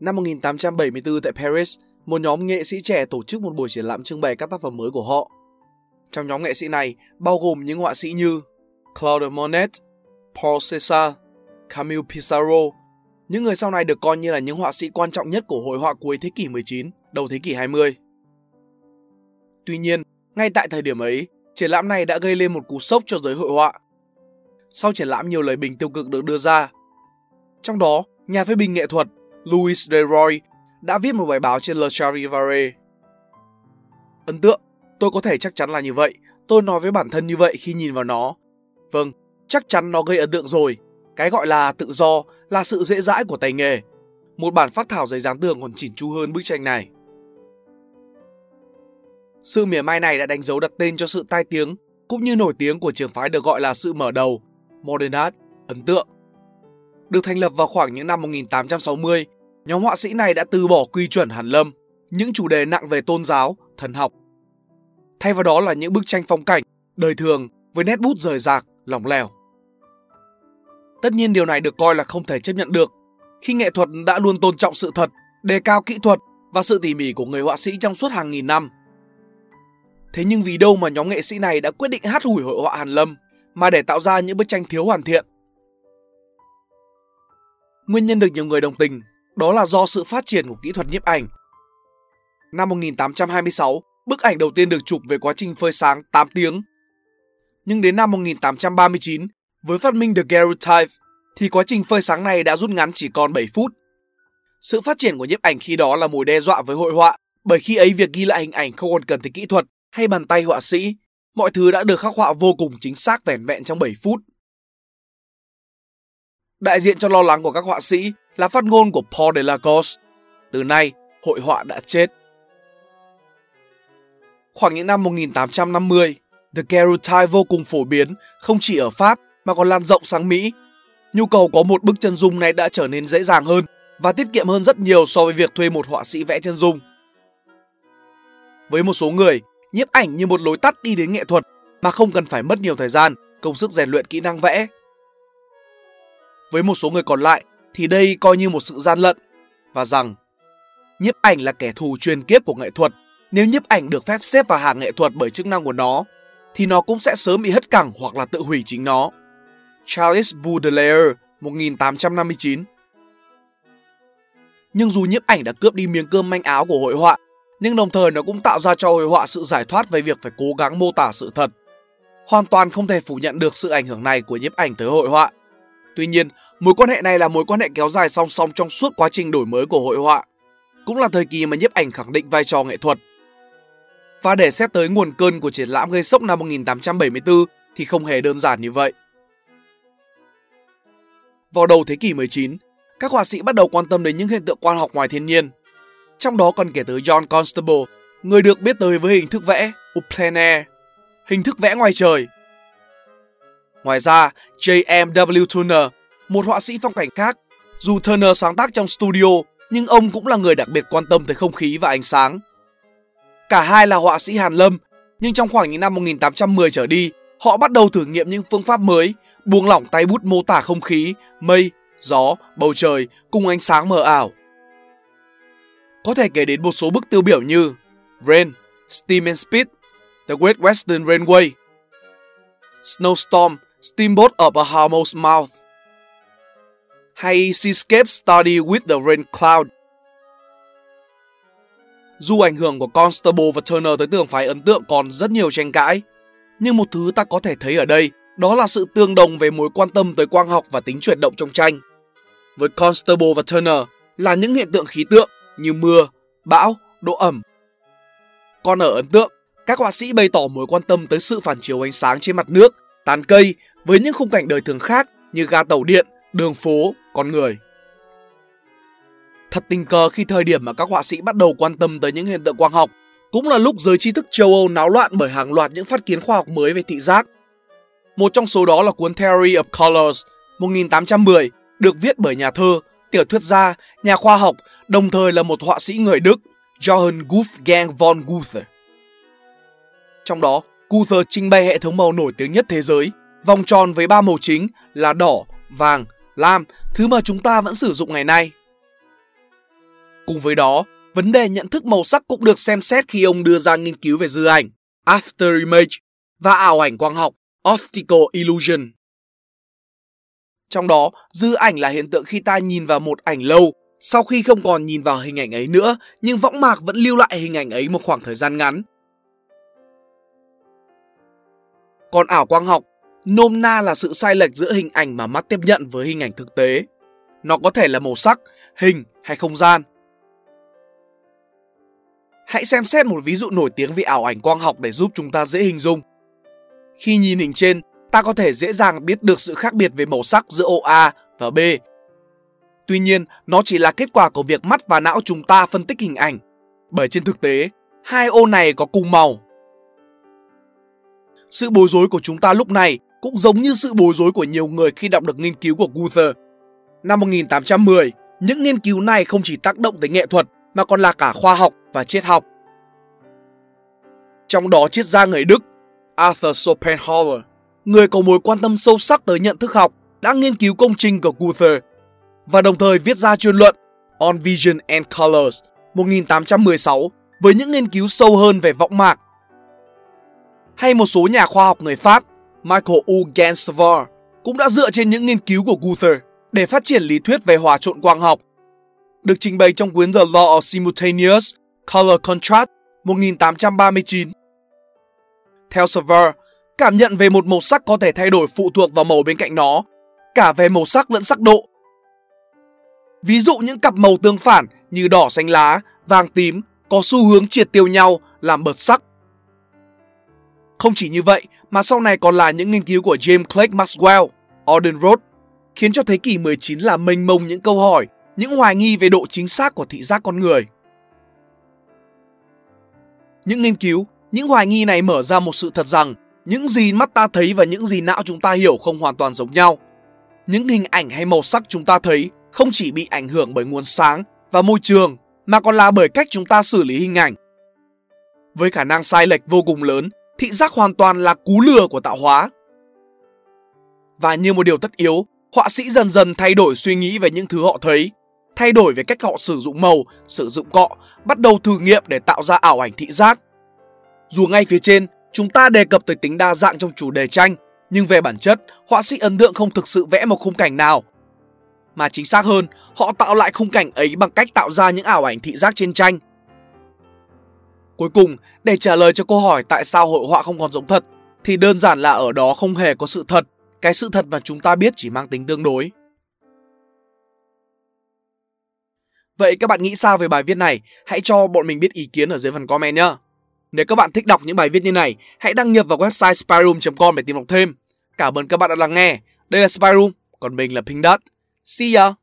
Năm 1874 tại Paris, một nhóm nghệ sĩ trẻ tổ chức một buổi triển lãm trưng bày các tác phẩm mới của họ. Trong nhóm nghệ sĩ này bao gồm những họa sĩ như Claude Monet, Paul Cézanne, Camille Pissarro, những người sau này được coi như là những họa sĩ quan trọng nhất của hội họa cuối thế kỷ 19, đầu thế kỷ 20. Tuy nhiên, ngay tại thời điểm ấy, triển lãm này đã gây lên một cú sốc cho giới hội họa. Sau triển lãm nhiều lời bình tiêu cực được đưa ra. Trong đó, nhà phê bình nghệ thuật Louis Leroy đã viết một bài báo trên Le Charivari. Ấn tượng, tôi có thể chắc chắn là như vậy. Tôi nói với bản thân như vậy khi nhìn vào nó. Vâng, chắc chắn nó gây ấn tượng rồi. Cái gọi là tự do là sự dễ dãi của tay nghề. Một bản phát thảo giấy dán tường còn chỉn chu hơn bức tranh này. Sự mỉa mai này đã đánh dấu đặt tên cho sự tai tiếng cũng như nổi tiếng của trường phái được gọi là sự mở đầu, Modern Art, ấn tượng. Được thành lập vào khoảng những năm 1860, nhóm họa sĩ này đã từ bỏ quy chuẩn Hàn Lâm, những chủ đề nặng về tôn giáo, thần học. Thay vào đó là những bức tranh phong cảnh, đời thường với nét bút rời rạc, lỏng lẻo. Tất nhiên điều này được coi là không thể chấp nhận được khi nghệ thuật đã luôn tôn trọng sự thật, đề cao kỹ thuật và sự tỉ mỉ của người họa sĩ trong suốt hàng nghìn năm. Thế nhưng vì đâu mà nhóm nghệ sĩ này đã quyết định hát hủi hội họa Hàn Lâm mà để tạo ra những bức tranh thiếu hoàn thiện. Nguyên nhân được nhiều người đồng tình đó là do sự phát triển của kỹ thuật nhiếp ảnh. Năm 1826, bức ảnh đầu tiên được chụp về quá trình phơi sáng 8 tiếng. Nhưng đến năm 1839, với phát minh the daguerreotype, thì quá trình phơi sáng này đã rút ngắn chỉ còn 7 phút. Sự phát triển của nhiếp ảnh khi đó là mối đe dọa với hội họa, bởi khi ấy việc ghi lại hình ảnh không còn cần tới kỹ thuật hay bàn tay họa sĩ, mọi thứ đã được khắc họa vô cùng chính xác vẻn vẹn trong 7 phút. Đại diện cho lo lắng của các họa sĩ là phát ngôn của Paul de Từ nay, hội họa đã chết. Khoảng những năm 1850, The Daguerreotype vô cùng phổ biến không chỉ ở Pháp mà còn lan rộng sang Mỹ. Nhu cầu có một bức chân dung này đã trở nên dễ dàng hơn và tiết kiệm hơn rất nhiều so với việc thuê một họa sĩ vẽ chân dung. Với một số người, nhiếp ảnh như một lối tắt đi đến nghệ thuật mà không cần phải mất nhiều thời gian, công sức rèn luyện kỹ năng vẽ. Với một số người còn lại thì đây coi như một sự gian lận và rằng nhiếp ảnh là kẻ thù truyền kiếp của nghệ thuật. Nếu nhiếp ảnh được phép xếp vào hàng nghệ thuật bởi chức năng của nó, thì nó cũng sẽ sớm bị hất cẳng hoặc là tự hủy chính nó. Charles Baudelaire 1859 Nhưng dù nhiếp ảnh đã cướp đi miếng cơm manh áo của hội họa, nhưng đồng thời nó cũng tạo ra cho hội họa sự giải thoát về việc phải cố gắng mô tả sự thật. Hoàn toàn không thể phủ nhận được sự ảnh hưởng này của nhiếp ảnh tới hội họa. Tuy nhiên, mối quan hệ này là mối quan hệ kéo dài song song trong suốt quá trình đổi mới của hội họa. Cũng là thời kỳ mà nhiếp ảnh khẳng định vai trò nghệ thuật. Và để xét tới nguồn cơn của triển lãm gây sốc năm 1874 thì không hề đơn giản như vậy. Vào đầu thế kỷ 19, các họa sĩ bắt đầu quan tâm đến những hiện tượng quan học ngoài thiên nhiên. Trong đó còn kể tới John Constable, người được biết tới với hình thức vẽ plein air, hình thức vẽ ngoài trời Ngoài ra, J.M.W. Turner, một họa sĩ phong cảnh khác, dù Turner sáng tác trong studio, nhưng ông cũng là người đặc biệt quan tâm tới không khí và ánh sáng. Cả hai là họa sĩ Hàn Lâm, nhưng trong khoảng những năm 1810 trở đi, họ bắt đầu thử nghiệm những phương pháp mới, buông lỏng tay bút mô tả không khí, mây, gió, bầu trời cùng ánh sáng mờ ảo. Có thể kể đến một số bức tiêu biểu như Rain, Steam and Speed, The Great Western Railway, Snowstorm Steamboat of a Harmos Mouth hay Seascape Study with the Rain Cloud. Dù ảnh hưởng của Constable và Turner tới tường phái ấn tượng còn rất nhiều tranh cãi, nhưng một thứ ta có thể thấy ở đây đó là sự tương đồng về mối quan tâm tới quang học và tính chuyển động trong tranh. Với Constable và Turner là những hiện tượng khí tượng như mưa, bão, độ ẩm. Còn ở ấn tượng, các họa sĩ bày tỏ mối quan tâm tới sự phản chiếu ánh sáng trên mặt nước tán cây với những khung cảnh đời thường khác như ga tàu điện, đường phố, con người. Thật tình cờ khi thời điểm mà các họa sĩ bắt đầu quan tâm tới những hiện tượng quang học cũng là lúc giới trí thức châu Âu náo loạn bởi hàng loạt những phát kiến khoa học mới về thị giác. Một trong số đó là cuốn Theory of Colors 1810 được viết bởi nhà thơ, tiểu thuyết gia, nhà khoa học, đồng thời là một họa sĩ người Đức, Johann Wolfgang von Goethe. Trong đó, Goethe trình bày hệ thống màu nổi tiếng nhất thế giới, vòng tròn với ba màu chính là đỏ, vàng, lam, thứ mà chúng ta vẫn sử dụng ngày nay. Cùng với đó, vấn đề nhận thức màu sắc cũng được xem xét khi ông đưa ra nghiên cứu về dư ảnh, after image, và ảo ảnh quang học, optical illusion. Trong đó, dư ảnh là hiện tượng khi ta nhìn vào một ảnh lâu, sau khi không còn nhìn vào hình ảnh ấy nữa, nhưng võng mạc vẫn lưu lại hình ảnh ấy một khoảng thời gian ngắn. Còn ảo quang học, nôm na là sự sai lệch giữa hình ảnh mà mắt tiếp nhận với hình ảnh thực tế. Nó có thể là màu sắc, hình hay không gian. Hãy xem xét một ví dụ nổi tiếng về ảo ảnh quang học để giúp chúng ta dễ hình dung. Khi nhìn hình trên, ta có thể dễ dàng biết được sự khác biệt về màu sắc giữa ô A và B. Tuy nhiên, nó chỉ là kết quả của việc mắt và não chúng ta phân tích hình ảnh. Bởi trên thực tế, hai ô này có cùng màu. Sự bối rối của chúng ta lúc này cũng giống như sự bối rối của nhiều người khi đọc được nghiên cứu của Gunther. Năm 1810, những nghiên cứu này không chỉ tác động tới nghệ thuật mà còn là cả khoa học và triết học. Trong đó triết gia người Đức Arthur Schopenhauer, người có mối quan tâm sâu sắc tới nhận thức học, đã nghiên cứu công trình của Guther và đồng thời viết ra chuyên luận On Vision and Colors 1816 với những nghiên cứu sâu hơn về võng mạc. Hay một số nhà khoa học người Pháp Michael U. Gansevoort cũng đã dựa trên những nghiên cứu của Guther để phát triển lý thuyết về hòa trộn quang học, được trình bày trong cuốn The Law of Simultaneous Color Contrast 1839. Theo Sever, cảm nhận về một màu sắc có thể thay đổi phụ thuộc vào màu bên cạnh nó, cả về màu sắc lẫn sắc độ. Ví dụ những cặp màu tương phản như đỏ xanh lá, vàng tím có xu hướng triệt tiêu nhau làm bật sắc. Không chỉ như vậy mà sau này còn là những nghiên cứu của James Clerk Maxwell, Auden Roth, khiến cho thế kỷ 19 là mênh mông những câu hỏi, những hoài nghi về độ chính xác của thị giác con người. Những nghiên cứu những hoài nghi này mở ra một sự thật rằng những gì mắt ta thấy và những gì não chúng ta hiểu không hoàn toàn giống nhau. Những hình ảnh hay màu sắc chúng ta thấy không chỉ bị ảnh hưởng bởi nguồn sáng và môi trường mà còn là bởi cách chúng ta xử lý hình ảnh. Với khả năng sai lệch vô cùng lớn, thị giác hoàn toàn là cú lừa của tạo hóa. Và như một điều tất yếu, họa sĩ dần dần thay đổi suy nghĩ về những thứ họ thấy, thay đổi về cách họ sử dụng màu, sử dụng cọ, bắt đầu thử nghiệm để tạo ra ảo ảnh thị giác dù ngay phía trên, chúng ta đề cập tới tính đa dạng trong chủ đề tranh, nhưng về bản chất, họa sĩ ấn tượng không thực sự vẽ một khung cảnh nào. Mà chính xác hơn, họ tạo lại khung cảnh ấy bằng cách tạo ra những ảo ảnh thị giác trên tranh. Cuối cùng, để trả lời cho câu hỏi tại sao hội họa không còn giống thật, thì đơn giản là ở đó không hề có sự thật, cái sự thật mà chúng ta biết chỉ mang tính tương đối. Vậy các bạn nghĩ sao về bài viết này? Hãy cho bọn mình biết ý kiến ở dưới phần comment nhé. Nếu các bạn thích đọc những bài viết như này, hãy đăng nhập vào website spyroom.com để tìm đọc thêm. Cảm ơn các bạn đã lắng nghe. Đây là Spyroom, còn mình là Pink Dot. See ya!